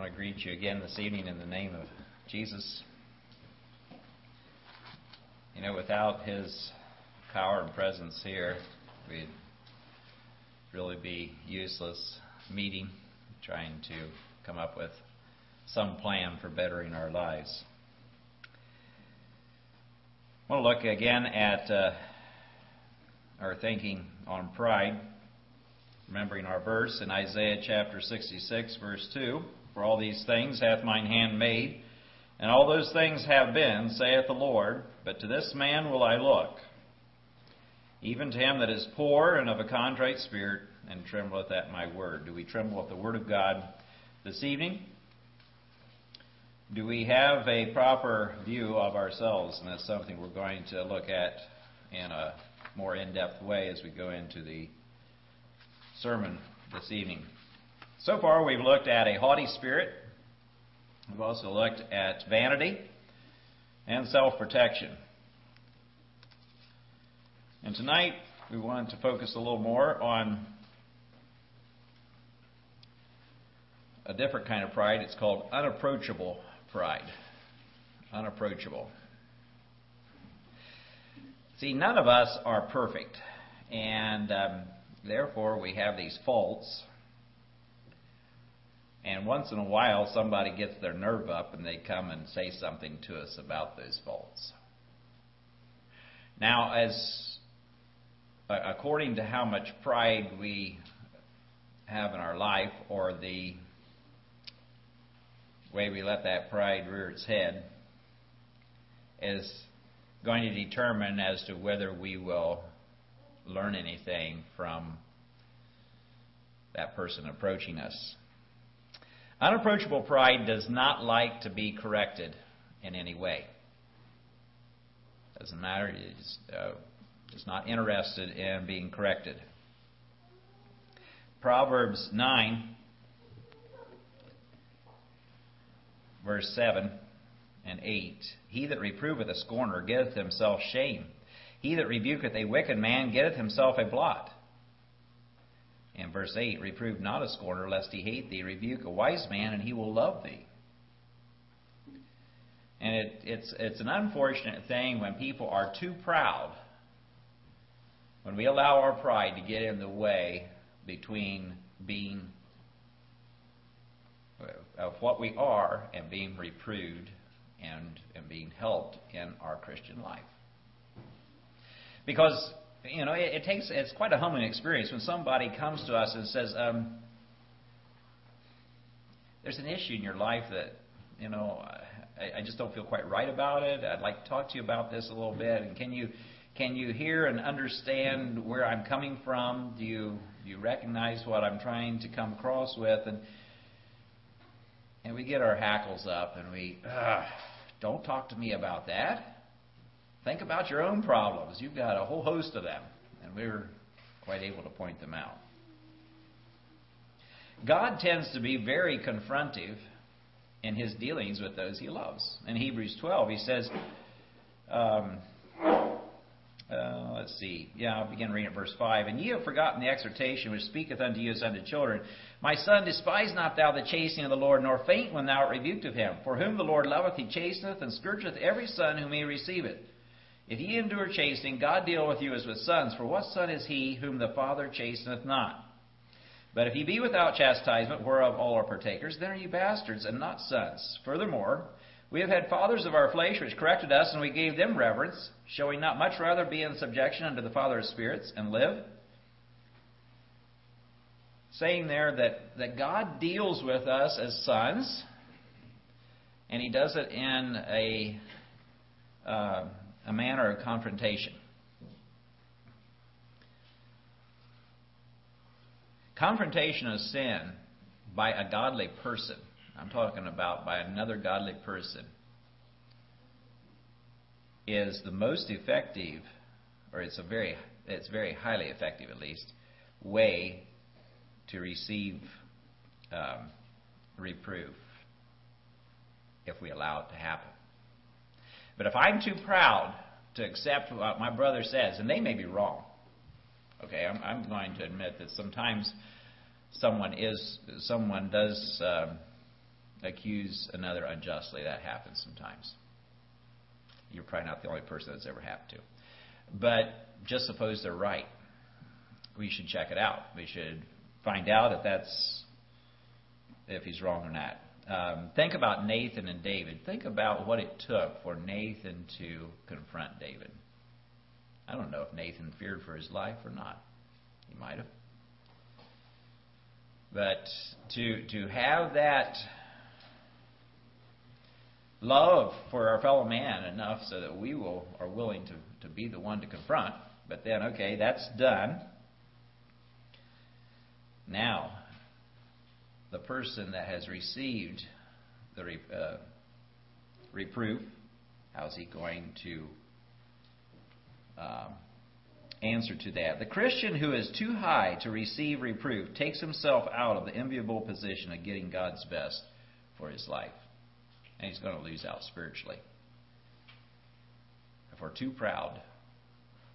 I want to greet you again this evening in the name of Jesus. You know, without His power and presence here, we'd really be useless meeting, trying to come up with some plan for bettering our lives. I want to look again at uh, our thinking on pride, remembering our verse in Isaiah chapter 66, verse 2 For all these things hath mine hand made, and all those things have been, saith the Lord, but to this man will I look, even to him that is poor and of a contrite spirit, and trembleth at my word. Do we tremble at the word of God this evening? Do we have a proper view of ourselves? And that's something we're going to look at in a more in depth way as we go into the sermon this evening. So far, we've looked at a haughty spirit. We've also looked at vanity and self protection. And tonight, we want to focus a little more on a different kind of pride. It's called unapproachable pride. Unapproachable. See, none of us are perfect, and um, therefore we have these faults. And once in a while, somebody gets their nerve up and they come and say something to us about those faults. Now, as uh, according to how much pride we have in our life, or the way we let that pride rear its head is going to determine as to whether we will learn anything from that person approaching us. Unapproachable pride does not like to be corrected in any way. Doesn't matter. It's, uh, it's not interested in being corrected. Proverbs 9 verse 7 and 8. He that reproveth a scorner getteth himself shame. He that rebuketh a wicked man getteth himself a blot. And verse 8 Reprove not a scorner, lest he hate thee. Rebuke a wise man, and he will love thee. And it, it's, it's an unfortunate thing when people are too proud, when we allow our pride to get in the way between being uh, of what we are and being reproved and, and being helped in our Christian life. Because, you know, it, it takes, it's quite a humbling experience when somebody comes to us and says, um, there's an issue in your life that, you know, I, I just don't feel quite right about it. I'd like to talk to you about this a little bit. And can you, can you hear and understand where I'm coming from? Do you, do you recognize what I'm trying to come across with? And, and we get our hackles up and we, don't talk to me about that. Think about your own problems. You've got a whole host of them. And we are quite able to point them out. God tends to be very confrontive in his dealings with those he loves. In Hebrews 12, he says, um, uh, let's see. Yeah, I'll begin reading at verse 5. And ye have forgotten the exhortation which speaketh unto you as unto children. My son, despise not thou the chastening of the Lord, nor faint when thou art rebuked of him. For whom the Lord loveth, he chasteneth, and scourgeth every son whom he receiveth. If ye endure chastening, God deal with you as with sons. For what son is he whom the Father chasteneth not? But if ye be without chastisement, whereof all are partakers, then are ye bastards, and not sons. Furthermore, we have had fathers of our flesh which corrected us, and we gave them reverence, Shall we not much rather be in subjection unto the Father of spirits, and live saying there that, that God deals with us as sons, and He does it in a, uh, a manner of confrontation. Confrontation of sin by a godly person, I'm talking about by another godly person, is the most effective, or it's a very, it's very highly effective at least, way to receive um, reproof if we allow it to happen. But if I'm too proud to accept what my brother says, and they may be wrong, okay, I'm, I'm going to admit that sometimes someone is someone does um, accuse another unjustly. That happens sometimes. You're probably not the only person that's ever happened to. But just suppose they're right. We should check it out. We should find out if that's if he's wrong or not. Um, think about Nathan and David. Think about what it took for Nathan to confront David. I don't know if Nathan feared for his life or not. He might have. But to to have that love for our fellow man enough so that we will are willing to, to be the one to confront. But then, okay, that's done. Now, the person that has received the uh, reproof, how's he going to um, answer to that? The Christian who is too high to receive reproof takes himself out of the enviable position of getting God's best for his life and he's going to lose out spiritually. If we're too proud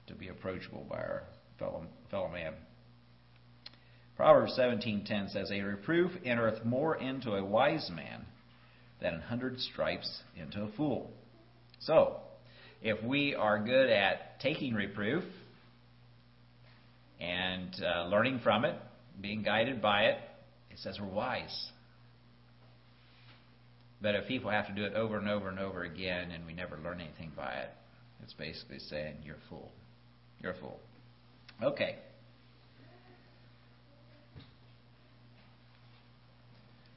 to be approachable by our fellow, fellow man. Proverbs 17:10 says, "A reproof entereth more into a wise man than an hundred stripes into a fool." So, if we are good at taking reproof and uh, learning from it, being guided by it, it says we're wise. But if people have to do it over and over and over again and we never learn anything by it, it's basically saying, you're a fool. You're a fool. Okay.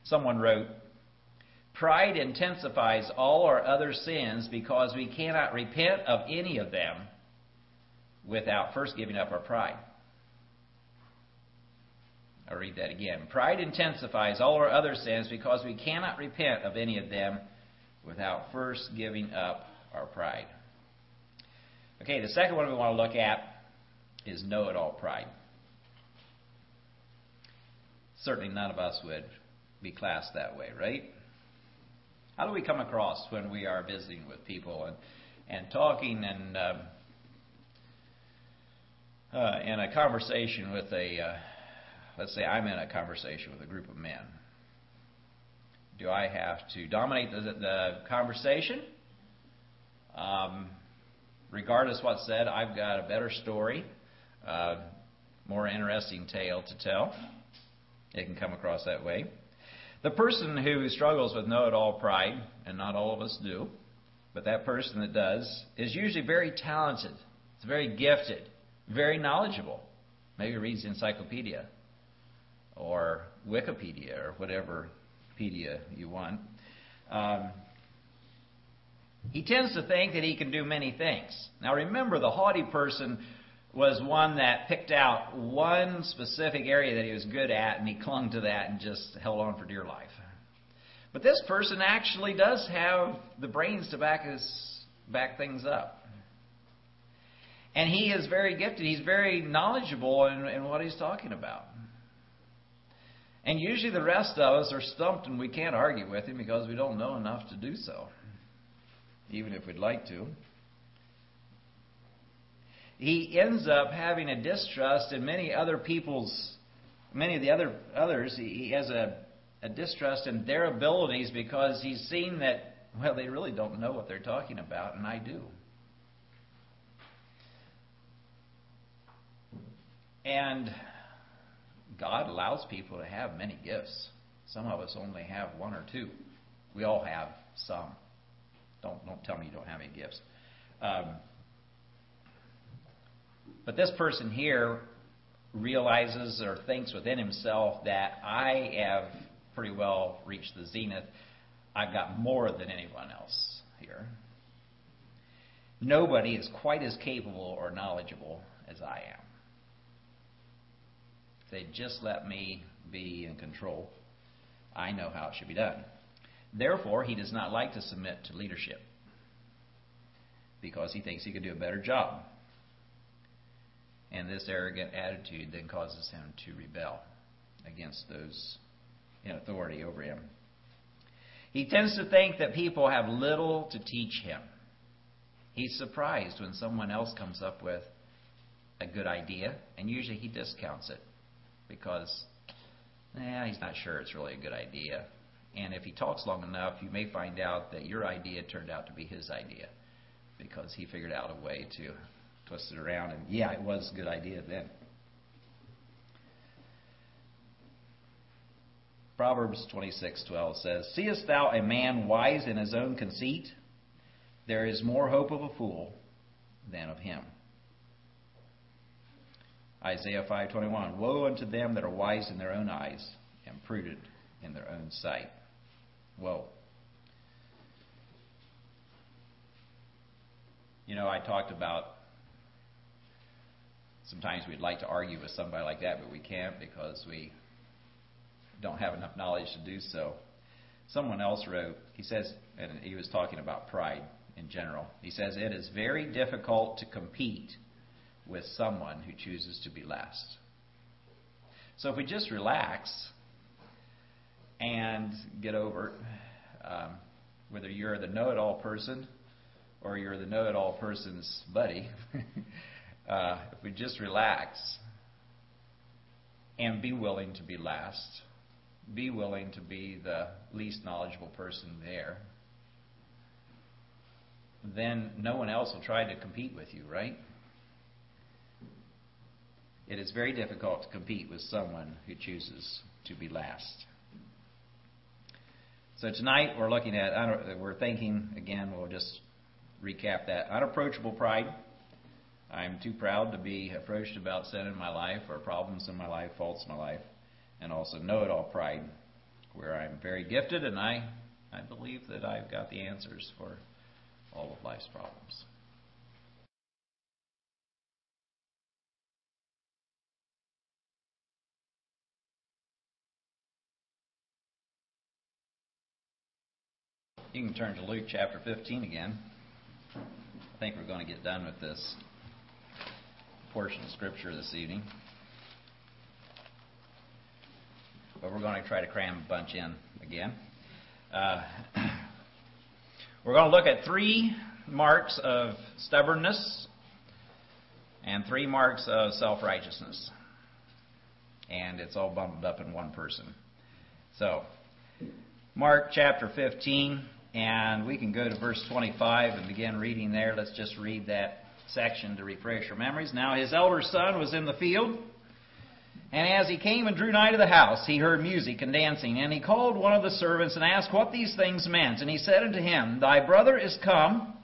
Someone wrote, Pride intensifies all our other sins because we cannot repent of any of them without first giving up our pride. I'll read that again. Pride intensifies all our other sins because we cannot repent of any of them without first giving up our pride. Okay, the second one we want to look at is know it all pride. Certainly none of us would be classed that way, right? How do we come across when we are visiting with people and, and talking and um, uh, in a conversation with a uh, let's say I'm in a conversation with a group of men. Do I have to dominate the, the conversation? Um, regardless what's said, I've got a better story, uh, more interesting tale to tell. It can come across that way. The person who struggles with know it all pride, and not all of us do, but that person that does, is usually very talented, very gifted, very knowledgeable. Maybe reads encyclopedia or Wikipedia or whatever pedia you want. Um, he tends to think that he can do many things. Now remember, the haughty person was one that picked out one specific area that he was good at and he clung to that and just held on for dear life. But this person actually does have the brains to back his back things up. And he is very gifted. He's very knowledgeable in, in what he's talking about. And usually the rest of us are stumped and we can't argue with him because we don't know enough to do so, even if we'd like to. He ends up having a distrust in many other people's, many of the other others. He has a, a distrust in their abilities because he's seen that, well, they really don't know what they're talking about, and I do. And God allows people to have many gifts. Some of us only have one or two. We all have some. Don't don't tell me you don't have any gifts. Um, but this person here realizes or thinks within himself that I have pretty well reached the zenith. I've got more than anyone else here. Nobody is quite as capable or knowledgeable as I am they just let me be in control, I know how it should be done. Therefore, he does not like to submit to leadership because he thinks he could do a better job. And this arrogant attitude then causes him to rebel against those in authority over him. He tends to think that people have little to teach him. He's surprised when someone else comes up with a good idea, and usually he discounts it because, yeah, he's not sure it's really a good idea. And if he talks long enough, you may find out that your idea turned out to be his idea because he figured out a way to twist it around. And yeah, it was a good idea then. Proverbs 26:12 says, "Seest thou a man wise in his own conceit? There is more hope of a fool than of him." Isaiah 5:21, "Woe unto them that are wise in their own eyes and prudent in their own sight." Woe. You know, I talked about sometimes we'd like to argue with somebody like that, but we can't because we don't have enough knowledge to do so. Someone else wrote, he says, and he was talking about pride in general. He says, It is very difficult to compete with someone who chooses to be last. So if we just relax and get over um, whether you're the know it all person or you're the know it all person's buddy, uh, if we just relax and be willing to be last, be willing to be the least knowledgeable person there, then no one else will try to compete with you, right? It is very difficult to compete with someone who chooses to be last. So tonight we're looking at, we're thinking, again, we'll just recap that. Unapproachable pride. I'm too proud to be approached about sin in my life or problems in my life, faults in my life and also know it all pride, where I'm very gifted and I, I believe that I've got the answers for all of life's problems. You can turn to Luke chapter 15 again. I think we're going to get done with this portion of Scripture this evening. but we're going to try to cram a bunch in again. Uh, we're going to look at three marks of stubbornness and three marks of self righteousness. And it's all bundled up in one person. So, Mark chapter 15, and we can go to verse 25 and begin reading there. Let's just read that section to refresh our memories. Now, his elder son was in the field and as he came and drew nigh to the house, he heard music and dancing. And he called one of the servants and asked what these things meant. And he said unto him, Thy brother is come,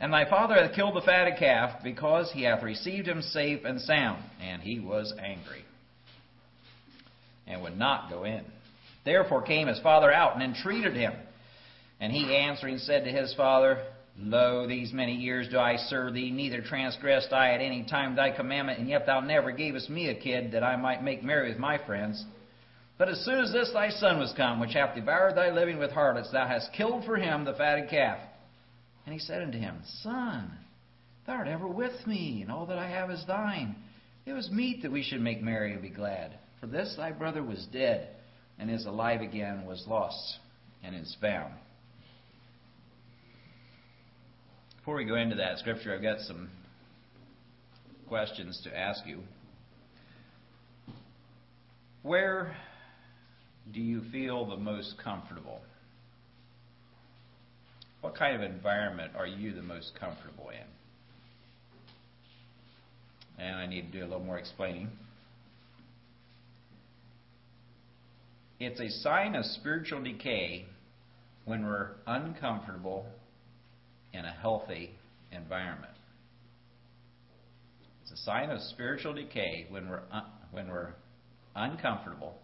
and thy father hath killed the fatted calf, because he hath received him safe and sound. And he was angry, and would not go in. Therefore came his father out and entreated him. And he answering said to his father, Lo, these many years do I serve thee, neither transgressed I at any time thy commandment, and yet thou never gavest me a kid that I might make merry with my friends. But as soon as this thy son was come, which hath devoured thy living with harlots, thou hast killed for him the fatted calf. And he said unto him, Son, thou art ever with me, and all that I have is thine. It was meet that we should make merry and be glad. For this thy brother was dead, and is alive again, was lost, and is found. Before we go into that scripture, I've got some questions to ask you. Where do you feel the most comfortable? What kind of environment are you the most comfortable in? And I need to do a little more explaining. It's a sign of spiritual decay when we're uncomfortable in a healthy environment. It's a sign of spiritual decay when we're, un- when we're uncomfortable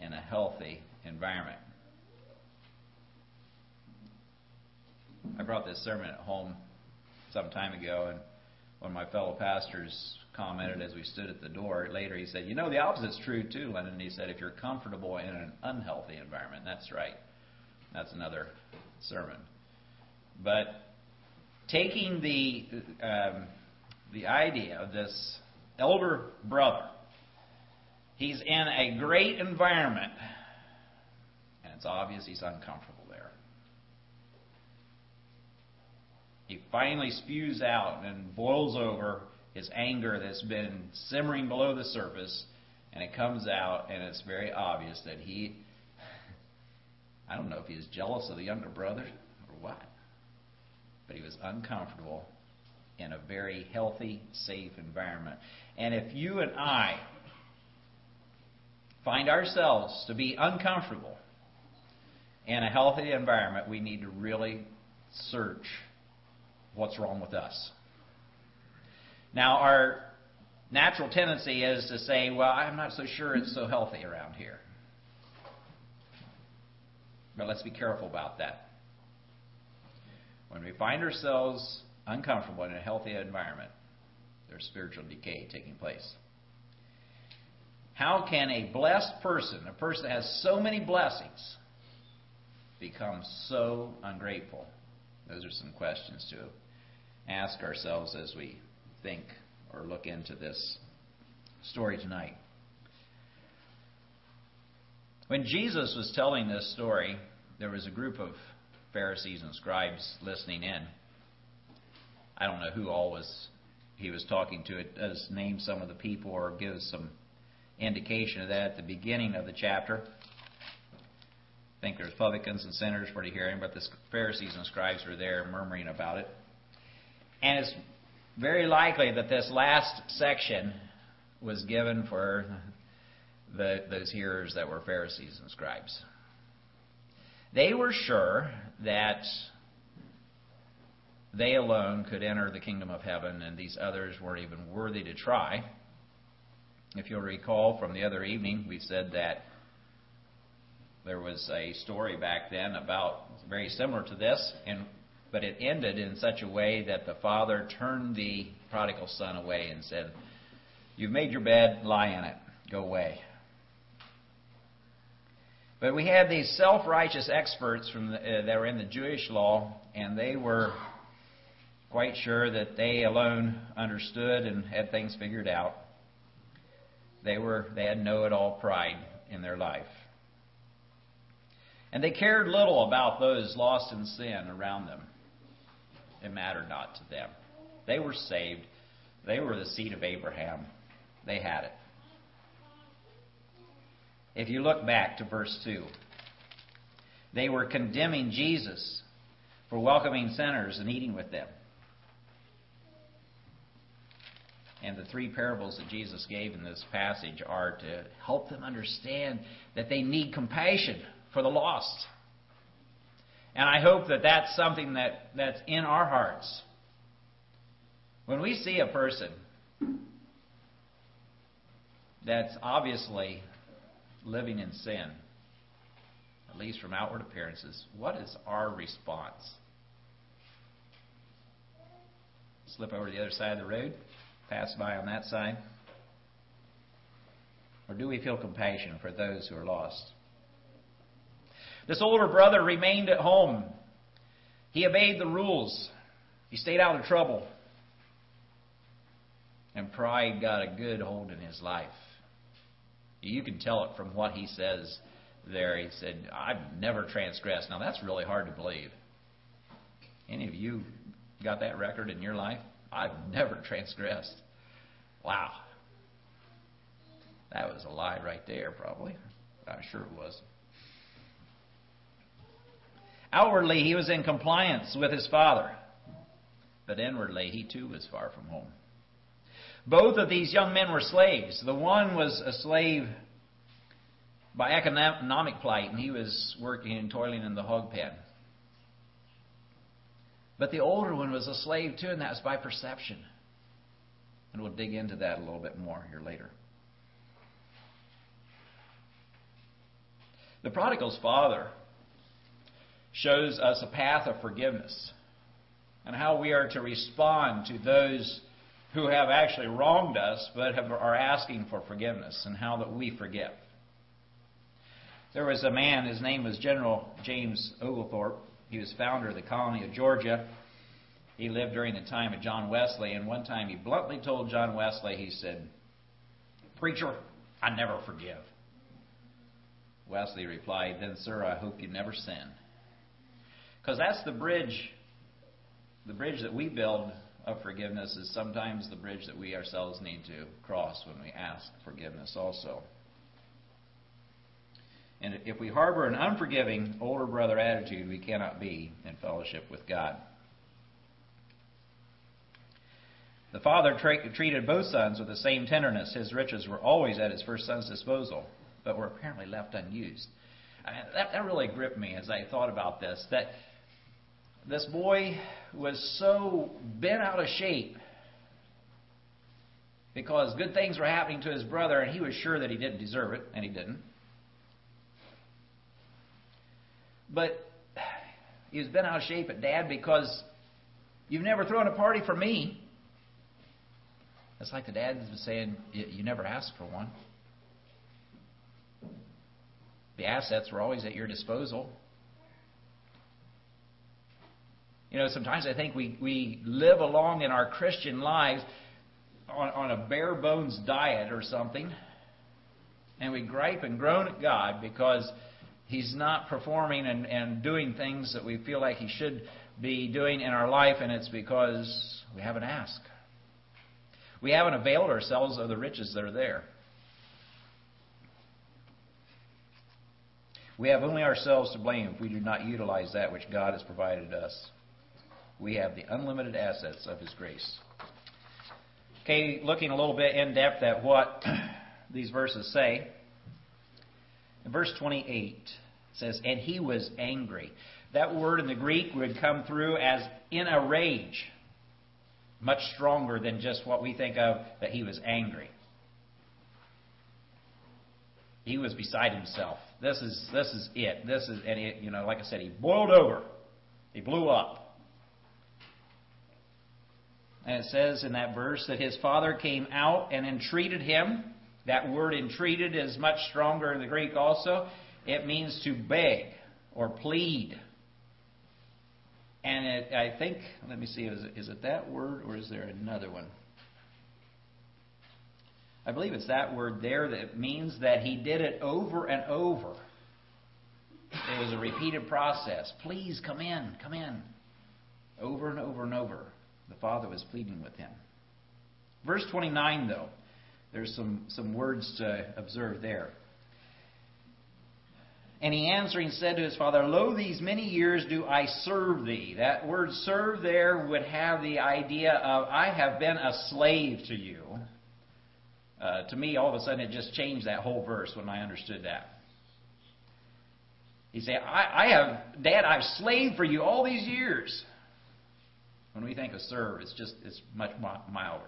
in a healthy environment. I brought this sermon at home some time ago, and one of my fellow pastors commented as we stood at the door later, he said, You know, the opposite's true too, Lyndon. He said, If you're comfortable in an unhealthy environment, that's right. That's another sermon. But taking the um, the idea of this elder brother, he's in a great environment, and it's obvious he's uncomfortable there. He finally spews out and boils over his anger that's been simmering below the surface, and it comes out, and it's very obvious that he I don't know if he was jealous of the younger brother but he was uncomfortable in a very healthy, safe environment. And if you and I find ourselves to be uncomfortable in a healthy environment, we need to really search what's wrong with us. Now, our natural tendency is to say, well, I'm not so sure it's so healthy around here. But let's be careful about that. When we find ourselves uncomfortable in a healthy environment, there's spiritual decay taking place. How can a blessed person, a person that has so many blessings, become so ungrateful? Those are some questions to ask ourselves as we think or look into this story tonight. When Jesus was telling this story, there was a group of Pharisees and scribes listening in. I don't know who all was he was talking to. It does name some of the people or gives some indication of that at the beginning of the chapter. I think there's publicans and sinners for the hearing, but the Pharisees and scribes were there murmuring about it. And it's very likely that this last section was given for the, those hearers that were Pharisees and scribes. They were sure that they alone could enter the kingdom of heaven, and these others weren't even worthy to try. If you'll recall from the other evening, we said that there was a story back then about very similar to this, and but it ended in such a way that the father turned the prodigal son away and said, You've made your bed, lie in it, go away. But we had these self righteous experts from the, uh, that were in the Jewish law, and they were quite sure that they alone understood and had things figured out. They were they had know it all pride in their life. And they cared little about those lost in sin around them. It mattered not to them. They were saved. They were the seed of Abraham. They had it. If you look back to verse 2, they were condemning Jesus for welcoming sinners and eating with them. And the three parables that Jesus gave in this passage are to help them understand that they need compassion for the lost. And I hope that that's something that, that's in our hearts. When we see a person that's obviously living in sin, at least from outward appearances, what is our response? Slip over to the other side of the road, pass by on that side? Or do we feel compassion for those who are lost? This older brother remained at home. He obeyed the rules. He stayed out of trouble. And pride got a good hold in his life. You can tell it from what he says there. He said, I've never transgressed. Now, that's really hard to believe. Any of you got that record in your life? I've never transgressed. Wow. That was a lie right there, probably. I'm sure it was. Outwardly, he was in compliance with his father, but inwardly, he too was far from home. Both of these young men were slaves. The one was a slave by economic plight, and he was working and toiling in the hog pen. But the older one was a slave too, and that was by perception. And we'll dig into that a little bit more here later. The prodigal's father shows us a path of forgiveness and how we are to respond to those who have actually wronged us but have, are asking for forgiveness and how that we forgive. There was a man, his name was General James Oglethorpe. He was founder of the colony of Georgia. He lived during the time of John Wesley, and one time he bluntly told John Wesley, he said, Preacher, I never forgive. Wesley replied, Then, sir, I hope you never sin. Because that's the bridge. The bridge that we build of forgiveness is sometimes the bridge that we ourselves need to cross when we ask forgiveness also. And if we harbor an unforgiving older brother attitude, we cannot be in fellowship with God. The father tra- treated both sons with the same tenderness. His riches were always at his first son's disposal, but were apparently left unused. I that, that really gripped me as I thought about this. That this boy was so bent out of shape because good things were happening to his brother, and he was sure that he didn't deserve it, and he didn't. But he was bent out of shape at dad because you've never thrown a party for me. It's like the dad was saying, You never asked for one. The assets were always at your disposal. You know, sometimes I think we, we live along in our Christian lives on, on a bare bones diet or something, and we gripe and groan at God because He's not performing and, and doing things that we feel like He should be doing in our life, and it's because we haven't asked. We haven't availed ourselves of the riches that are there. We have only ourselves to blame if we do not utilize that which God has provided us. We have the unlimited assets of His grace. Okay, looking a little bit in depth at what these verses say. In verse 28, says, And he was angry. That word in the Greek would come through as in a rage much stronger than just what we think of that he was angry. He was beside himself. This is this is it. This is and it, you know, like I said, he boiled over. He blew up. And it says in that verse that his father came out and entreated him. That word entreated is much stronger in the Greek also. It means to beg or plead. And it, I think, let me see, is it, is it that word or is there another one? I believe it's that word there that means that he did it over and over. It was a repeated process. Please come in, come in. Over and over and over. The Father was pleading with him. Verse 29, though, there's some, some words to observe there. And he answering said to his father, Lo, these many years do I serve thee. That word serve there would have the idea of, I have been a slave to you. Uh, to me, all of a sudden, it just changed that whole verse when I understood that. He said, I, I have, Dad, I've slaved for you all these years. When we think of serve, it's just, it's much milder.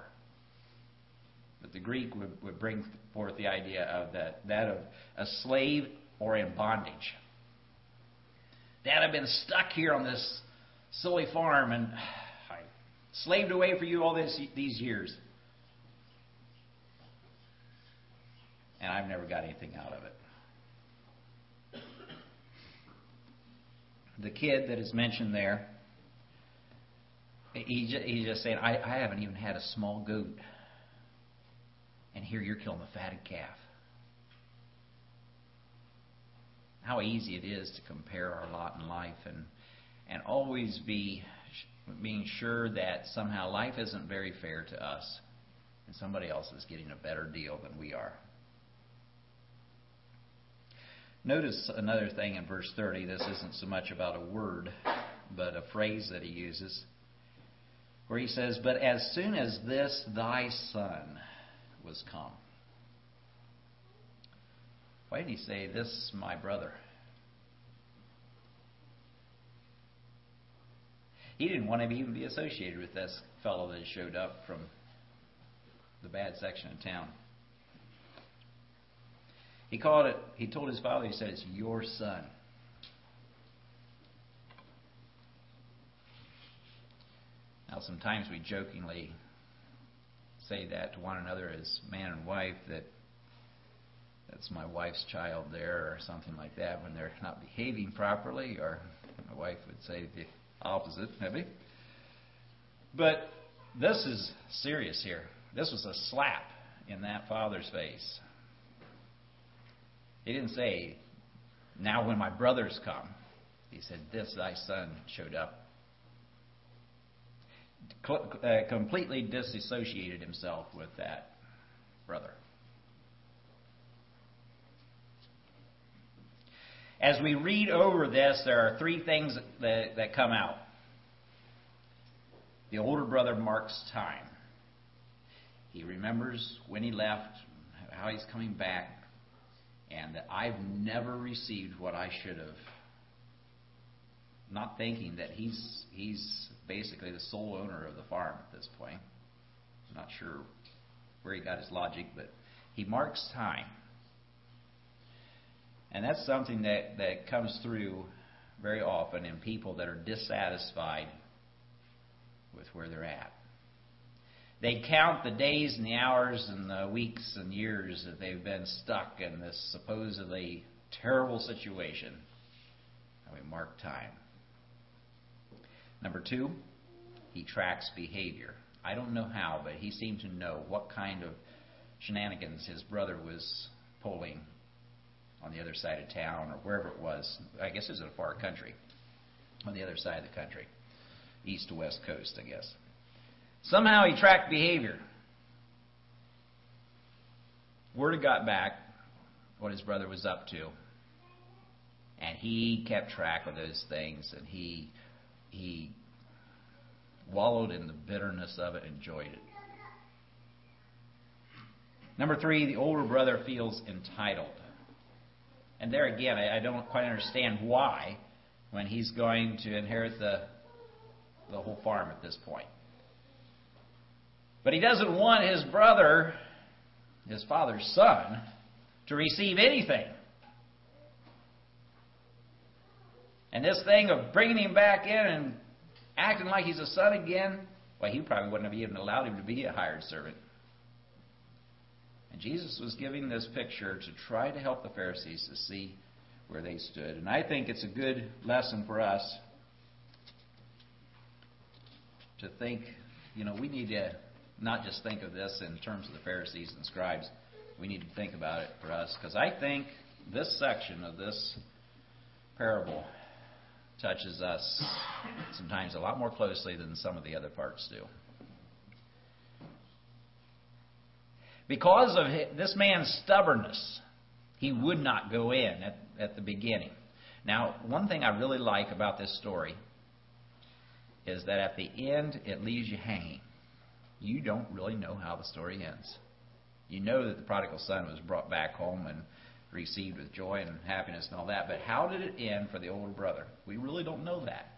But the Greek would, would bring forth the idea of that, that of a slave or in bondage. Dad, I've been stuck here on this silly farm and I slaved away for you all this, these years. And I've never got anything out of it. The kid that is mentioned there, he just, he's just saying, I, I haven't even had a small goat. And here you're killing the fatted calf. how easy it is to compare our lot in life and and always be being sure that somehow life isn't very fair to us and somebody else is getting a better deal than we are. Notice another thing in verse 30. This isn't so much about a word, but a phrase that he uses, where he says, But as soon as this thy son was come. Why did he say, This my brother? He didn't want to even be associated with this fellow that showed up from the bad section of town. He called it, he told his father, he said, It's your son. Now, sometimes we jokingly say that to one another as man and wife that that's my wife's child there or something like that when they're not behaving properly, or my wife would say the opposite, maybe. But this is serious here. This was a slap in that father's face. He didn't say, Now when my brothers come. He said, This thy son showed up. Uh, completely disassociated himself with that brother. as we read over this, there are three things that, that come out. The older brother marks time. He remembers when he left, how he's coming back, and that I've never received what I should have. Not thinking that he's he's basically the sole owner of the farm at this point. I'm not sure where he got his logic, but he marks time. And that's something that, that comes through very often in people that are dissatisfied with where they're at. They count the days and the hours and the weeks and years that they've been stuck in this supposedly terrible situation. And we mark time. Number two, he tracks behavior. I don't know how, but he seemed to know what kind of shenanigans his brother was pulling on the other side of town or wherever it was. I guess it was in a far country, on the other side of the country, east to west coast, I guess. Somehow he tracked behavior. Word got back what his brother was up to, and he kept track of those things, and he he wallowed in the bitterness of it, enjoyed it. Number three, the older brother feels entitled. And there again, I, I don't quite understand why when he's going to inherit the, the whole farm at this point. But he doesn't want his brother, his father's son, to receive anything. And this thing of bringing him back in and acting like he's a son again, well, he probably wouldn't have even allowed him to be a hired servant. And Jesus was giving this picture to try to help the Pharisees to see where they stood. And I think it's a good lesson for us to think, you know, we need to not just think of this in terms of the Pharisees and scribes. We need to think about it for us because I think this section of this parable touches us sometimes a lot more closely than some of the other parts do. Because of this man's stubbornness, he would not go in at, at the beginning. Now, one thing I really like about this story is that at the end, it leaves you hanging. You don't really know how the story ends. You know that the prodigal son was brought back home and received with joy and happiness and all that, but how did it end for the older brother? We really don't know that.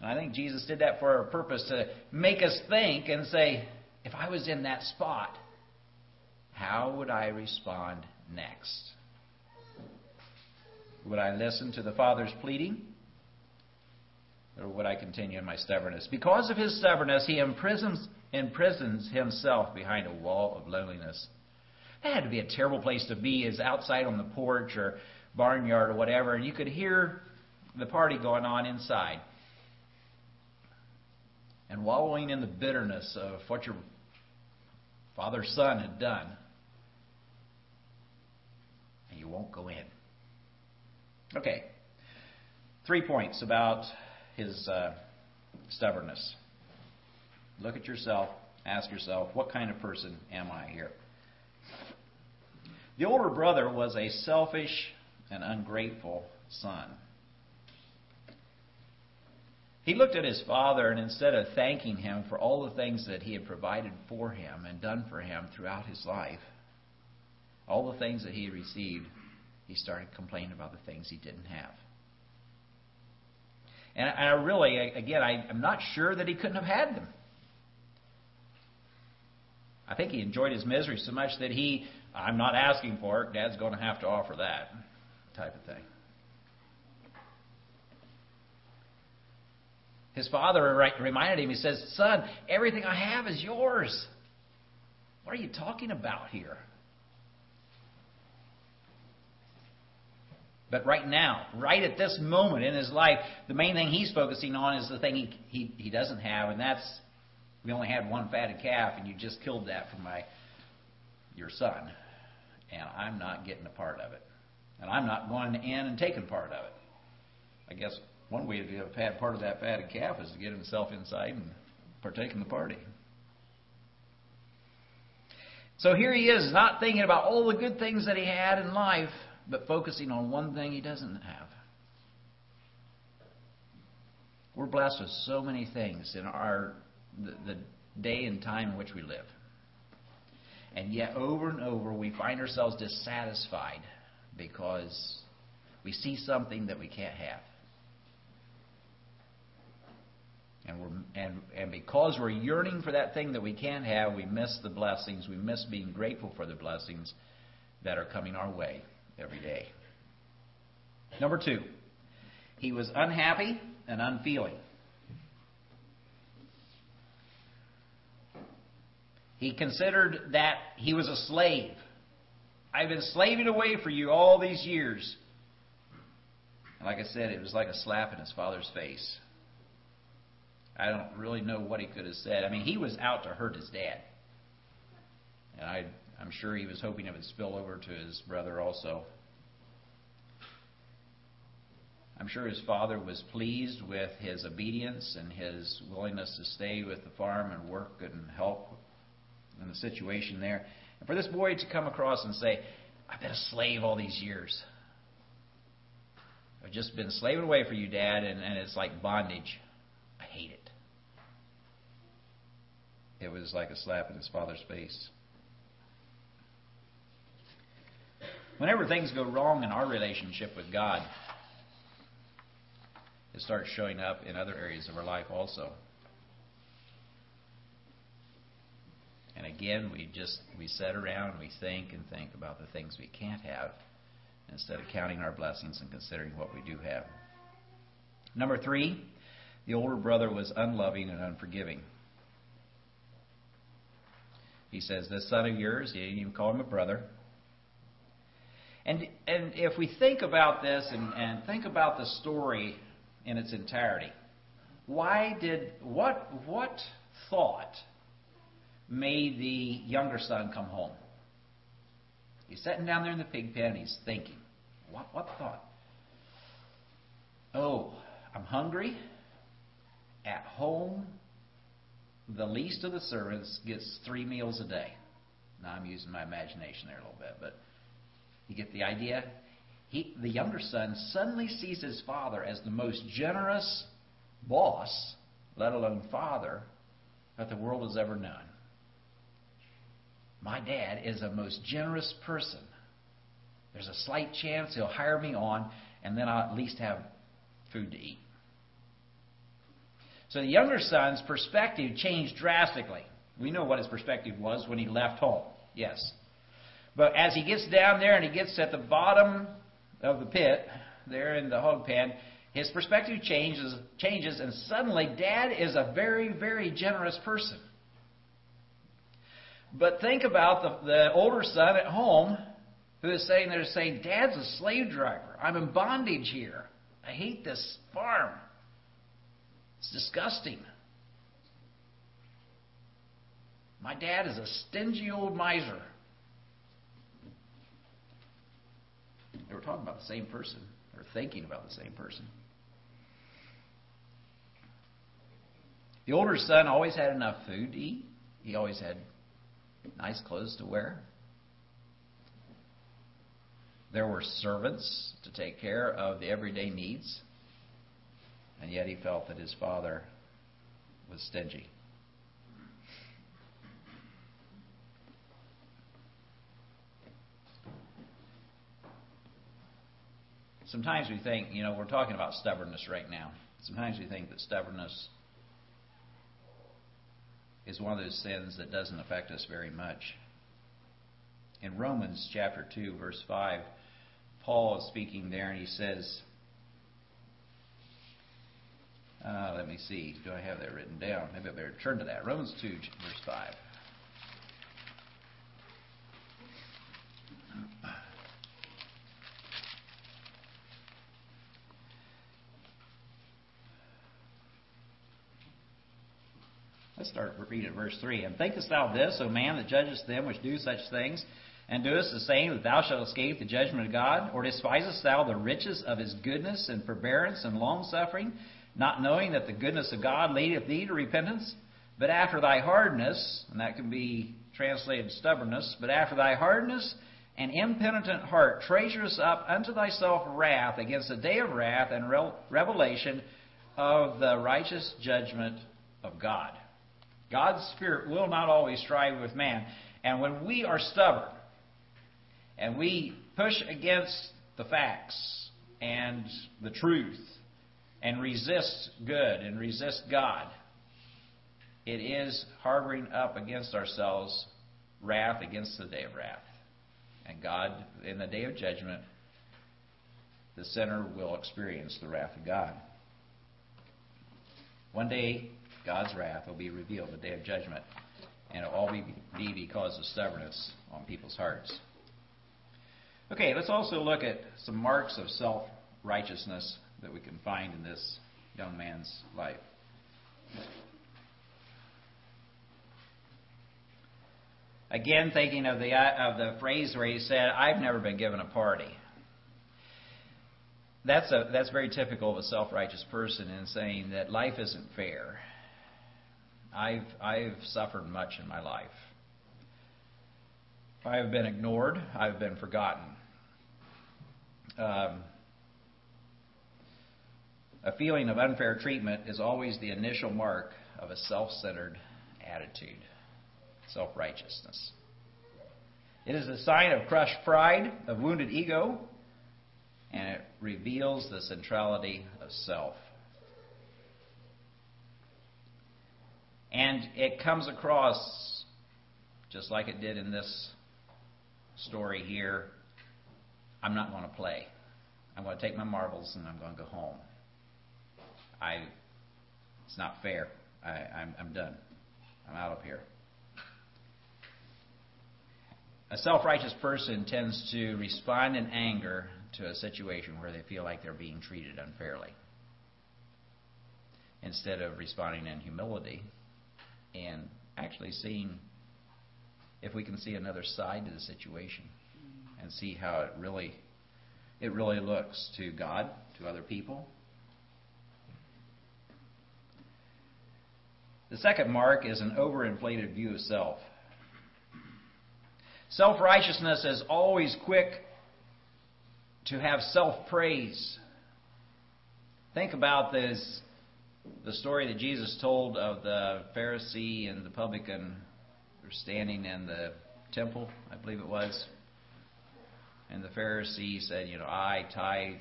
And I think Jesus did that for a purpose to make us think and say, if I was in that spot, how would I respond next? Would I listen to the Father's pleading? Or would I continue in my stubbornness? Because of his stubbornness, he imprisons, imprisons himself behind a wall of loneliness. That had to be a terrible place to be, is outside on the porch or barnyard or whatever, and you could hear the party going on inside. And wallowing in the bitterness of what your father's son had done. And you won't go in. Okay. Three points about his uh, stubbornness. Look at yourself. Ask yourself, what kind of person am I here? The older brother was a selfish and ungrateful son. He looked at his father, and instead of thanking him for all the things that he had provided for him and done for him throughout his life, all the things that he had received, he started complaining about the things he didn't have. And I really, again, I, am not sure that he couldn't have had them. I think he enjoyed his misery so much that he, I'm not asking for it, Dad's going to have to offer that type of thing. His father reminded him, he says, Son, everything I have is yours. What are you talking about here? But right now, right at this moment in his life, the main thing he's focusing on is the thing he, he, he doesn't have, and that's we only had one fatted calf, and you just killed that for my your son, and I'm not getting a part of it, and I'm not going in and taking part of it. I guess one way to have had part of that fatted calf is to get himself inside and partake in the party. So here he is, not thinking about all the good things that he had in life, but focusing on one thing he doesn't have. We're blessed with so many things in our the, the day and time in which we live. And yet, over and over, we find ourselves dissatisfied because we see something that we can't have. And, we're, and, and because we're yearning for that thing that we can't have, we miss the blessings. We miss being grateful for the blessings that are coming our way every day. Number two, he was unhappy and unfeeling. He considered that he was a slave. I've been slaving away for you all these years. And like I said, it was like a slap in his father's face. I don't really know what he could have said. I mean, he was out to hurt his dad. And I, I'm sure he was hoping it would spill over to his brother also. I'm sure his father was pleased with his obedience and his willingness to stay with the farm and work and help in the situation there. And for this boy to come across and say, I've been a slave all these years. I've just been slaving away for you, Dad, and, and it's like bondage. I hate it. It was like a slap in his father's face. Whenever things go wrong in our relationship with God, it starts showing up in other areas of our life also. And again, we just we sit around and we think and think about the things we can't have instead of counting our blessings and considering what we do have. Number three, the older brother was unloving and unforgiving. He says, This son of yours, he didn't even call him a brother. And, and if we think about this and, and think about the story in its entirety, why did, what, what thought made the younger son come home? He's sitting down there in the pig pen, he's thinking, what, what thought? Oh, I'm hungry. At home, the least of the servants gets three meals a day. Now I'm using my imagination there a little bit, but you get the idea? He, the younger son suddenly sees his father as the most generous boss, let alone father, that the world has ever known. My dad is a most generous person. There's a slight chance he'll hire me on, and then I'll at least have food to eat. So the younger son's perspective changed drastically. We know what his perspective was when he left home. Yes. But as he gets down there and he gets at the bottom of the pit, there in the hog pen, his perspective changes, changes, and suddenly Dad is a very, very generous person. But think about the, the older son at home who is saying there, saying, Dad's a slave driver. I'm in bondage here. I hate this farm. It's disgusting. My dad is a stingy old miser. They were talking about the same person, or thinking about the same person. The older son always had enough food to eat. He always had nice clothes to wear. There were servants to take care of the everyday needs. And yet he felt that his father was stingy. Sometimes we think, you know, we're talking about stubbornness right now. Sometimes we think that stubbornness is one of those sins that doesn't affect us very much. In Romans chapter 2, verse 5, Paul is speaking there and he says, uh, let me see, do I have that written down? Maybe I better turn to that. Romans 2, verse 5. Let's start reading at verse 3. And thinkest thou this, O man, that judgest them which do such things, and doest the same, that thou shalt escape the judgment of God? Or despisest thou the riches of his goodness and forbearance and longsuffering, not knowing that the goodness of God leadeth thee to repentance? But after thy hardness, and that can be translated stubbornness, but after thy hardness an impenitent heart, treasures up unto thyself wrath against the day of wrath and revelation of the righteous judgment of God. God's Spirit will not always strive with man. And when we are stubborn and we push against the facts and the truth and resist good and resist God, it is harboring up against ourselves wrath against the day of wrath. And God, in the day of judgment, the sinner will experience the wrath of God. One day, God's wrath will be revealed, the day of judgment, and it will all be because of stubbornness on people's hearts. Okay, let's also look at some marks of self righteousness that we can find in this young man's life. Again, thinking of the, of the phrase where he said, I've never been given a party. That's, a, that's very typical of a self righteous person in saying that life isn't fair. I've, I've suffered much in my life. I have been ignored, I've been forgotten. Um, a feeling of unfair treatment is always the initial mark of a self centered attitude self righteousness. It is a sign of crushed pride, of wounded ego, and it reveals the centrality of self. And it comes across, just like it did in this story here, I'm not going to play. I'm going to take my marbles and I'm going to go home. I, it's not fair. I, I'm, I'm done. I'm out of here. A self righteous person tends to respond in anger to a situation where they feel like they're being treated unfairly instead of responding in humility and actually seeing if we can see another side to the situation mm-hmm. and see how it really it really looks to God, to other people. The second mark is an overinflated view of self. Self righteousness is always quick to have self praise. Think about this the story that Jesus told of the Pharisee and the publican standing in the temple, I believe it was. And the Pharisee said, You know, I tithe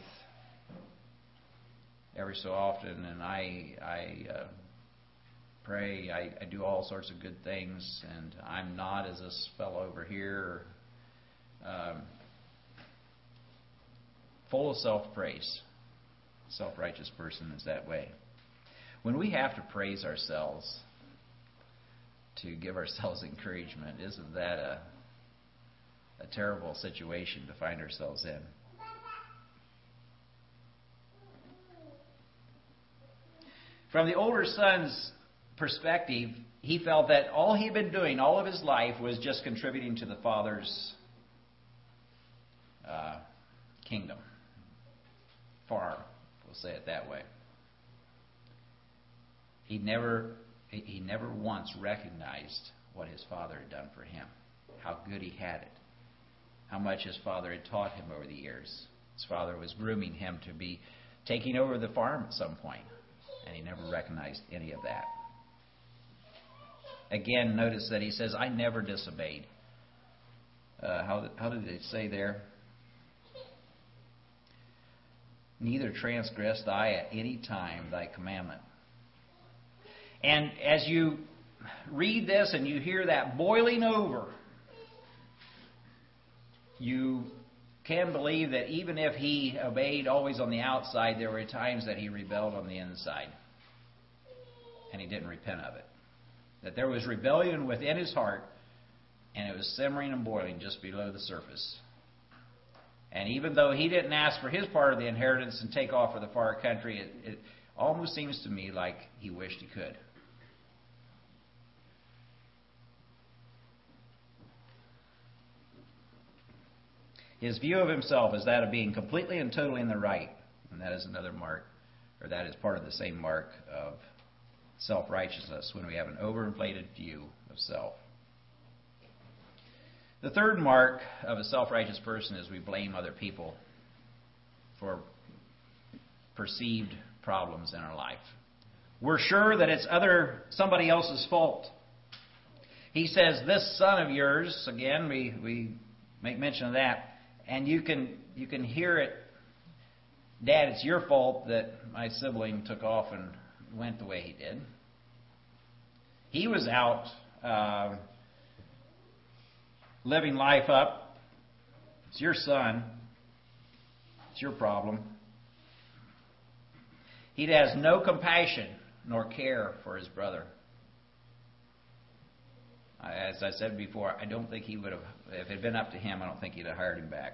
every so often, and I, I uh, pray. I, I do all sorts of good things, and I'm not as this fellow over here. Um, full of self praise. Self righteous person is that way. When we have to praise ourselves to give ourselves encouragement, isn't that a, a terrible situation to find ourselves in? From the older son's perspective, he felt that all he had been doing all of his life was just contributing to the Father's uh, kingdom, farm. We'll say it that way. He never, he never once recognized what his father had done for him, how good he had it, how much his father had taught him over the years. His father was grooming him to be taking over the farm at some point, and he never recognized any of that. Again, notice that he says, I never disobeyed. Uh, how, how did they say there? Neither transgressed I at any time thy commandment. And as you read this and you hear that boiling over, you can believe that even if he obeyed always on the outside, there were times that he rebelled on the inside. And he didn't repent of it that there was rebellion within his heart, and it was simmering and boiling just below the surface. And even though he didn't ask for his part of the inheritance and take off for the far country, it, it almost seems to me like he wished he could. His view of himself is that of being completely and totally in the right. And that is another mark, or that is part of the same mark of self righteousness when we have an overinflated view of self. The third mark of a self righteous person is we blame other people for perceived problems in our life. We're sure that it's other somebody else's fault. He says, This son of yours, again, we, we make mention of that, and you can you can hear it, Dad, it's your fault that my sibling took off and went the way he did. He was out uh, living life up. It's your son. It's your problem. He has no compassion nor care for his brother. Uh, as I said before, I don't think he would have, if it had been up to him, I don't think he'd have hired him back.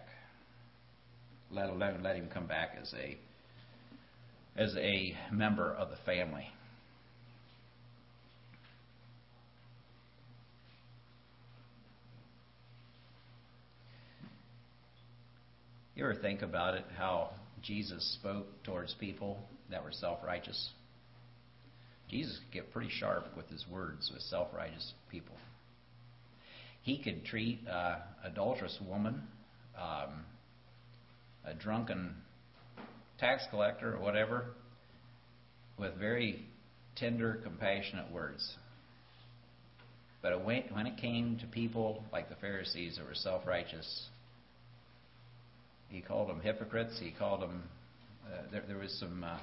Let alone let him come back as a as a member of the family. You ever think about it, how Jesus spoke towards people that were self righteous? Jesus could get pretty sharp with his words with self righteous people. He could treat uh, adulterous woman, um, a drunken tax collector, or whatever, with very tender, compassionate words. But when it came to people like the Pharisees that were self righteous, he called them hypocrites. He called them. Uh, there, there was some uh,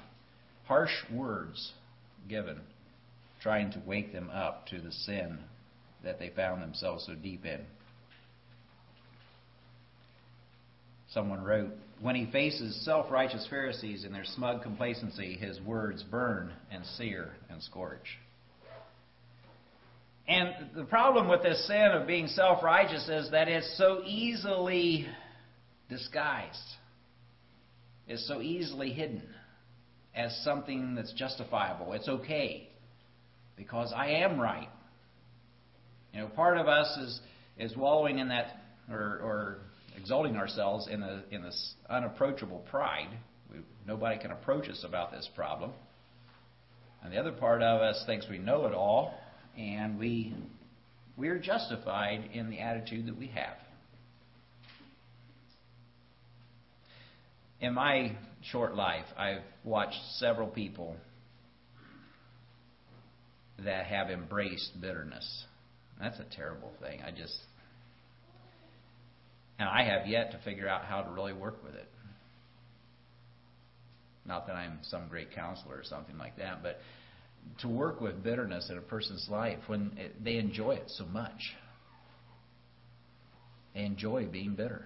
harsh words given, trying to wake them up to the sin that they found themselves so deep in. Someone wrote, When he faces self righteous Pharisees in their smug complacency, his words burn and sear and scorch. And the problem with this sin of being self righteous is that it's so easily disguised is so easily hidden as something that's justifiable. It's okay because I am right. You know, part of us is is wallowing in that or, or exalting ourselves in the in this unapproachable pride. We, nobody can approach us about this problem. And the other part of us thinks we know it all, and we we're justified in the attitude that we have. in my short life, I've watched several people that have embraced bitterness. That's a terrible thing. I just, and I have yet to figure out how to really work with it. Not that I'm some great counselor or something like that, but to work with bitterness in a person's life when it, they enjoy it so much. They enjoy being bitter.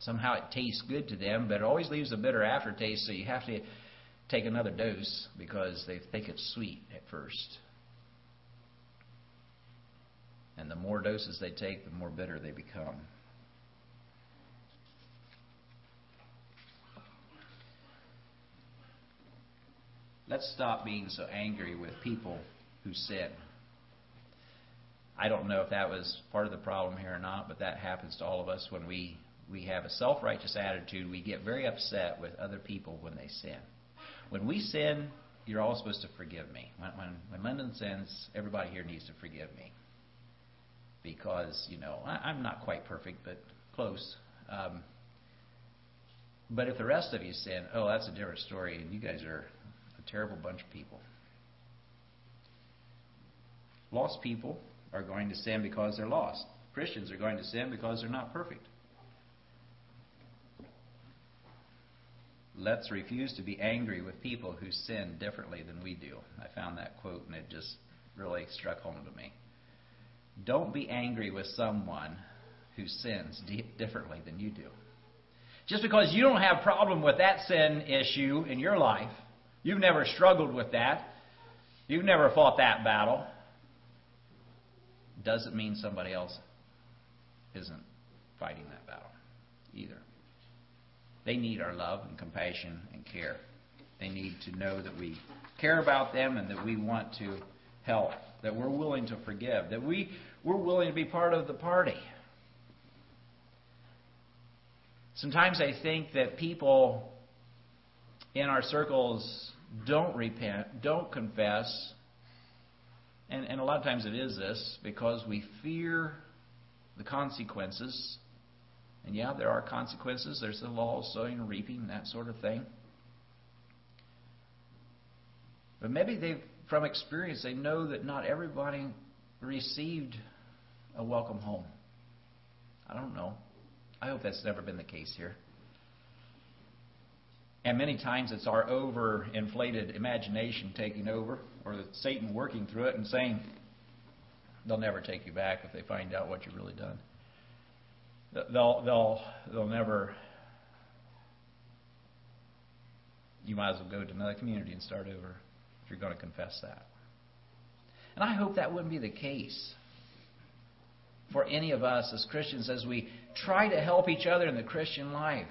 Somehow it tastes good to them, but it always leaves a bitter aftertaste, so you have to take another dose because they think it's sweet at first. And the more doses they take, the more bitter they become. Let's stop being so angry with people who sin. I don't know if that was part of the problem here or not, but that happens to all of us when we we have a self righteous attitude. We get very upset with other people when they sin. When we sin, you're all supposed to forgive me. When, when, when Lyndon sins, everybody here needs to forgive me. Because, you know, I, am not quite perfect, but close. Um, but if the rest of you sin, oh, that's a different story, and you guys are a terrible bunch of people. Lost people are going to sin because they're lost. Christians are going to sin because they're not perfect. let's refuse to be angry with people who sin differently than we do. I found that quote and it just really struck home to me. Don't be angry with someone who sins differently than you do. Just because you don't have a problem with that sin issue in your life, you've never struggled with that, you've never fought that battle, doesn't mean somebody else isn't fighting that battle either. They need our love and compassion and care. They need to know that we care about them and that we want to help, that we're willing to forgive, that we, we're willing to be part of the party. Sometimes I think that people in our circles don't repent, don't confess, and, and a lot of times it is this because we fear the consequences. And yeah, there are consequences. There's the law of sowing and reaping, that sort of thing. But maybe they've, from experience, they know that not everybody received a welcome home. I don't know. I hope that's never been the case here. And many times it's our overinflated imagination taking over, or Satan working through it and saying, they'll never take you back if they find out what you've really done. They'll, they'll, they'll never. You might as well go to another community and start over if you're going to confess that. And I hope that wouldn't be the case for any of us as Christians as we try to help each other in the Christian life.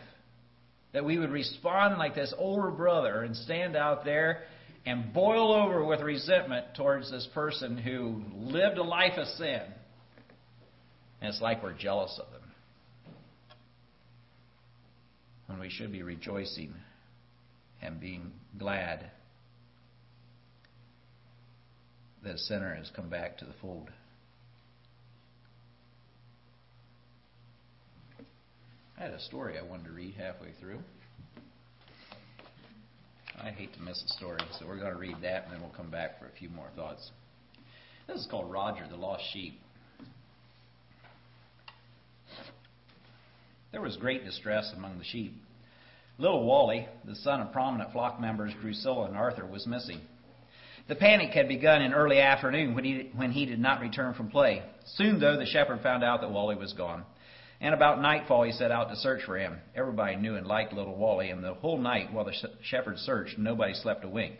That we would respond like this older brother and stand out there and boil over with resentment towards this person who lived a life of sin. And it's like we're jealous of them. When we should be rejoicing and being glad that sinner has come back to the fold. I had a story I wanted to read halfway through. I hate to miss a story, so we're going to read that and then we'll come back for a few more thoughts. This is called Roger the Lost Sheep. There was great distress among the sheep. Little Wally, the son of prominent flock members Drusilla and Arthur, was missing. The panic had begun in early afternoon when he, when he did not return from play. Soon, though, the shepherd found out that Wally was gone. And about nightfall, he set out to search for him. Everybody knew and liked little Wally, and the whole night while the shepherd searched, nobody slept a wink.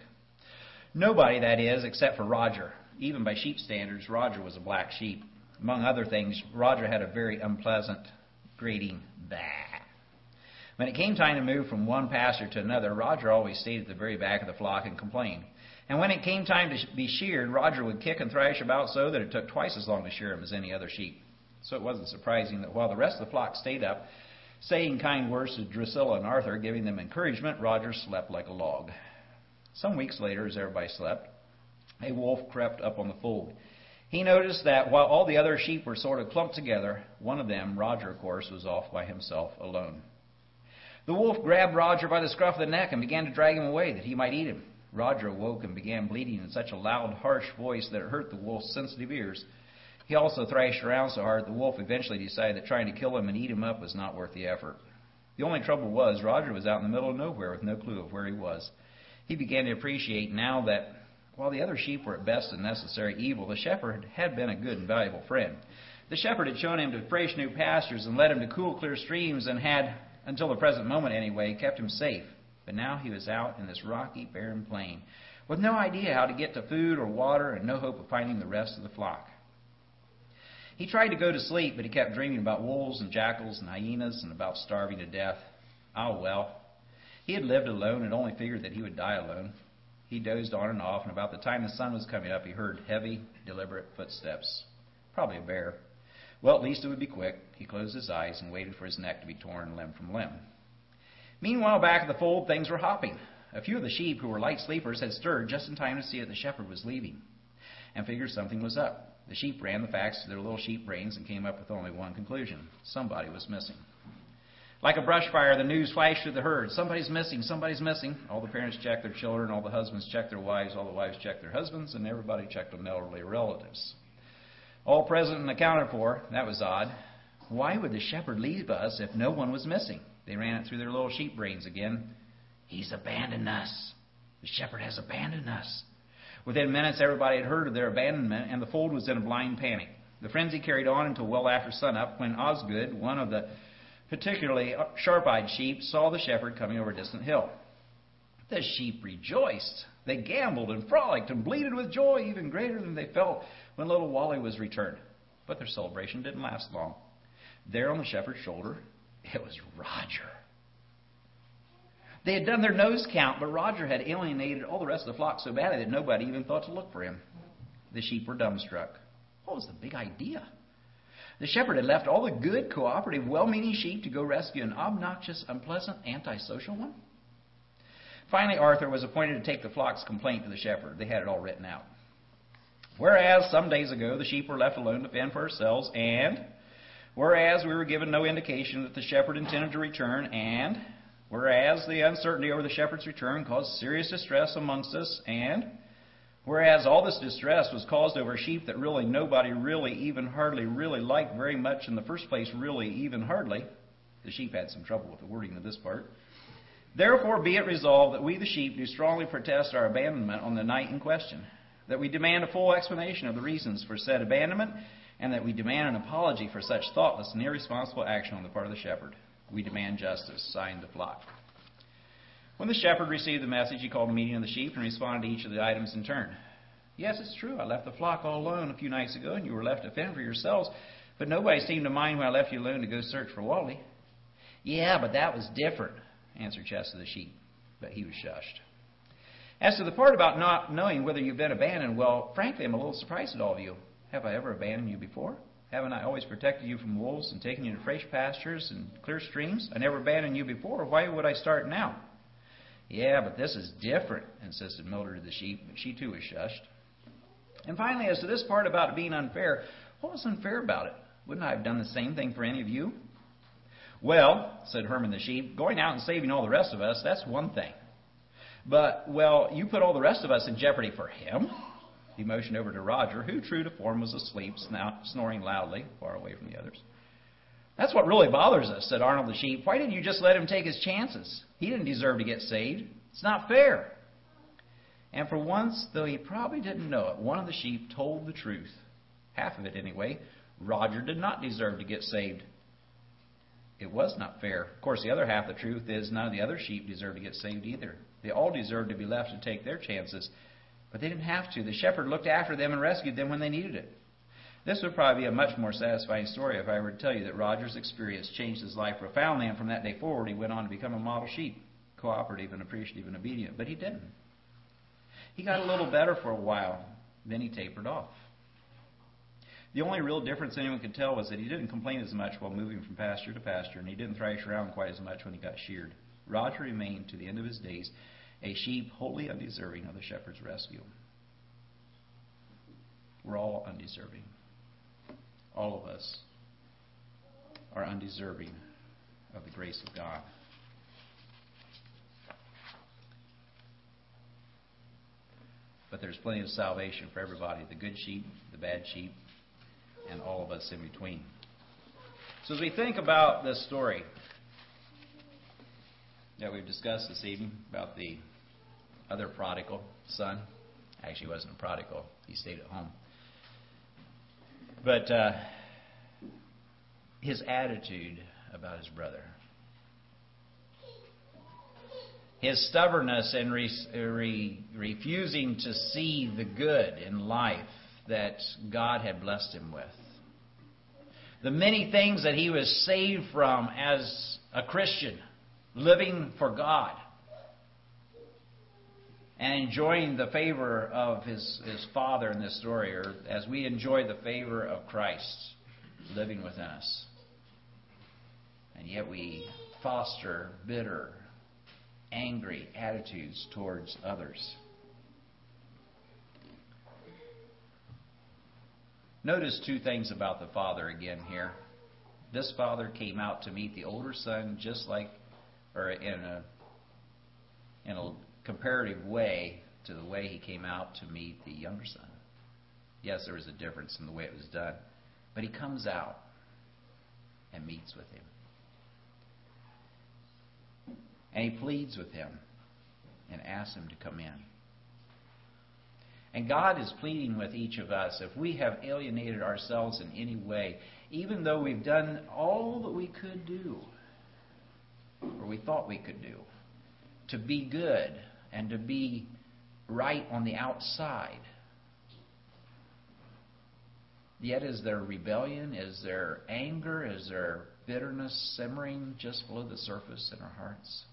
Nobody, that is, except for Roger. Even by sheep standards, Roger was a black sheep. Among other things, Roger had a very unpleasant, grating bah. When it came time to move from one pasture to another, Roger always stayed at the very back of the flock and complained. And when it came time to be sheared, Roger would kick and thrash about so that it took twice as long to shear him as any other sheep. So it wasn't surprising that while the rest of the flock stayed up, saying kind words to Drusilla and Arthur, giving them encouragement, Roger slept like a log. Some weeks later, as everybody slept, a wolf crept up on the fold. He noticed that while all the other sheep were sort of clumped together, one of them, Roger, of course, was off by himself alone. The wolf grabbed Roger by the scruff of the neck and began to drag him away that he might eat him. Roger awoke and began bleating in such a loud, harsh voice that it hurt the wolf's sensitive ears. He also thrashed around so hard the wolf eventually decided that trying to kill him and eat him up was not worth the effort. The only trouble was, Roger was out in the middle of nowhere with no clue of where he was. He began to appreciate now that while the other sheep were at best a necessary evil, the shepherd had been a good and valuable friend. The shepherd had shown him to fresh new pastures and led him to cool, clear streams and had, until the present moment anyway, kept him safe. But now he was out in this rocky, barren plain, with no idea how to get to food or water and no hope of finding the rest of the flock. He tried to go to sleep, but he kept dreaming about wolves and jackals and hyenas and about starving to death. Oh, well. He had lived alone and only figured that he would die alone. He dozed on and off, and about the time the sun was coming up, he heard heavy, deliberate footsteps. Probably a bear. Well, at least it would be quick. He closed his eyes and waited for his neck to be torn limb from limb. Meanwhile, back at the fold, things were hopping. A few of the sheep, who were light sleepers, had stirred just in time to see that the shepherd was leaving and figured something was up. The sheep ran the facts to their little sheep brains and came up with only one conclusion somebody was missing. Like a brush fire, the news flashed through the herd. Somebody's missing, somebody's missing. All the parents checked their children, all the husbands checked their wives, all the wives checked their husbands, and everybody checked on elderly relatives. All present and accounted for. That was odd. Why would the shepherd leave us if no one was missing? They ran it through their little sheep brains again. He's abandoned us. The shepherd has abandoned us. Within minutes, everybody had heard of their abandonment, and the fold was in a blind panic. The frenzy carried on until well after sunup, when Osgood, one of the particularly sharp eyed sheep, saw the shepherd coming over a distant hill. The sheep rejoiced. They gamboled and frolicked and bleated with joy even greater than they felt when little Wally was returned. But their celebration didn't last long. There on the shepherd's shoulder it was Roger. They had done their nose count, but Roger had alienated all the rest of the flock so badly that nobody even thought to look for him. The sheep were dumbstruck. What was the big idea? The shepherd had left all the good, cooperative, well meaning sheep to go rescue an obnoxious, unpleasant, antisocial one. Finally, Arthur was appointed to take the flock's complaint to the shepherd. They had it all written out. Whereas some days ago the sheep were left alone to fend for themselves, and Whereas we were given no indication that the shepherd intended to return, and whereas the uncertainty over the shepherd's return caused serious distress amongst us, and whereas all this distress was caused over sheep that really nobody really even hardly really liked very much in the first place, really even hardly. The sheep had some trouble with the wording of this part. Therefore, be it resolved that we, the sheep, do strongly protest our abandonment on the night in question, that we demand a full explanation of the reasons for said abandonment and that we demand an apology for such thoughtless and irresponsible action on the part of the shepherd. We demand justice. Signed the flock. When the shepherd received the message, he called a meeting of the sheep and responded to each of the items in turn. Yes, it's true. I left the flock all alone a few nights ago, and you were left to fend for yourselves. But nobody seemed to mind when I left you alone to go search for Wally. Yeah, but that was different, answered Chester the sheep. But he was shushed. As to the part about not knowing whether you've been abandoned, well, frankly, I'm a little surprised at all of you. Have I ever abandoned you before? Haven't I always protected you from wolves and taken you to fresh pastures and clear streams? I never abandoned you before. Why would I start now? Yeah, but this is different, insisted Mildred to the sheep. but She too was shushed. And finally, as to this part about it being unfair, what was unfair about it? Wouldn't I have done the same thing for any of you? Well, said Herman the sheep, going out and saving all the rest of us, that's one thing. But, well, you put all the rest of us in jeopardy for him? He motioned over to Roger, who, true to form, was asleep, snoring loudly, far away from the others. That's what really bothers us, said Arnold the sheep. Why didn't you just let him take his chances? He didn't deserve to get saved. It's not fair. And for once, though he probably didn't know it, one of the sheep told the truth. Half of it, anyway. Roger did not deserve to get saved. It was not fair. Of course, the other half of the truth is none of the other sheep deserved to get saved either. They all deserved to be left to take their chances. But they didn't have to. The shepherd looked after them and rescued them when they needed it. This would probably be a much more satisfying story if I were to tell you that Roger's experience changed his life profoundly, and from that day forward, he went on to become a model sheep, cooperative and appreciative and obedient. But he didn't. He got a little better for a while, then he tapered off. The only real difference anyone could tell was that he didn't complain as much while moving from pasture to pasture, and he didn't thrash around quite as much when he got sheared. Roger remained to the end of his days a sheep wholly undeserving of the shepherd's rescue. We're all undeserving. All of us are undeserving of the grace of God. But there's plenty of salvation for everybody the good sheep, the bad sheep, and all of us in between. So as we think about this story, that we've discussed this evening about the other prodigal son. Actually, wasn't a prodigal, he stayed at home. But uh, his attitude about his brother, his stubbornness in re- re- refusing to see the good in life that God had blessed him with, the many things that he was saved from as a Christian living for God and enjoying the favor of his, his Father in this story, or as we enjoy the favor of Christ living within us. And yet we foster bitter, angry attitudes towards others. Notice two things about the father again here. This father came out to meet the older son just like or in a in a comparative way to the way he came out to meet the younger son. Yes, there was a difference in the way it was done, but he comes out and meets with him. And he pleads with him and asks him to come in. And God is pleading with each of us if we have alienated ourselves in any way, even though we've done all that we could do or we thought we could do to be good and to be right on the outside. Yet, is there rebellion? Is there anger? Is there bitterness simmering just below the surface in our hearts?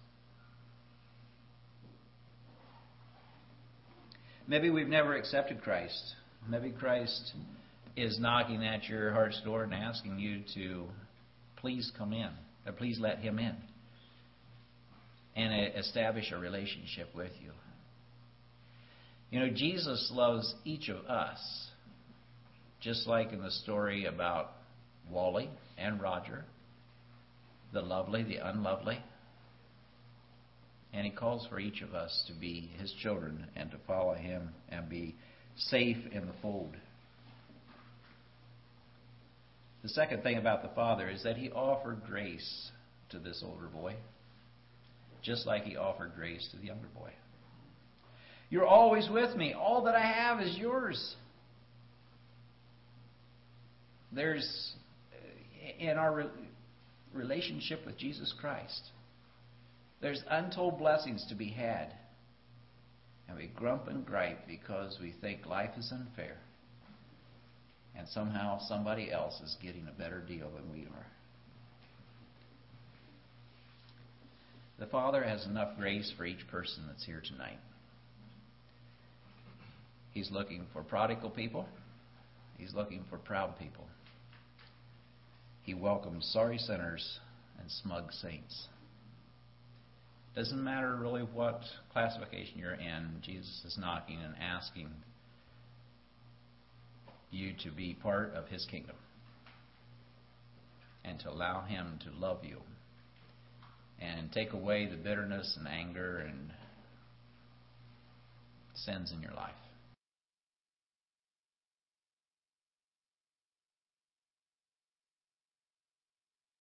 Maybe we've never accepted Christ. Maybe Christ is knocking at your heart's door and asking you to please come in, or please let Him in and establish a relationship with you. You know, Jesus loves each of us, just like in the story about Wally and Roger, the lovely, the unlovely. And He calls for each of us to be His children and to follow Him and be safe in the fold. The second thing about the Father is that He offered grace to this older boy, just like He offered grace to the younger boy. You're always with me. All that I have is yours. There's, uh, in our relationship with Jesus Christ, there's untold blessings to be had. And we grump and gripe because we think life is unfair. And somehow somebody else is getting a better deal than we are. The Father has enough grace for each person that's here tonight. He's looking for prodigal people. He's looking for proud people. He welcomes sorry sinners and smug saints. Doesn't matter really what classification you're in, Jesus is knocking and asking you to be part of his kingdom and to allow him to love you and take away the bitterness and anger and sins in your life.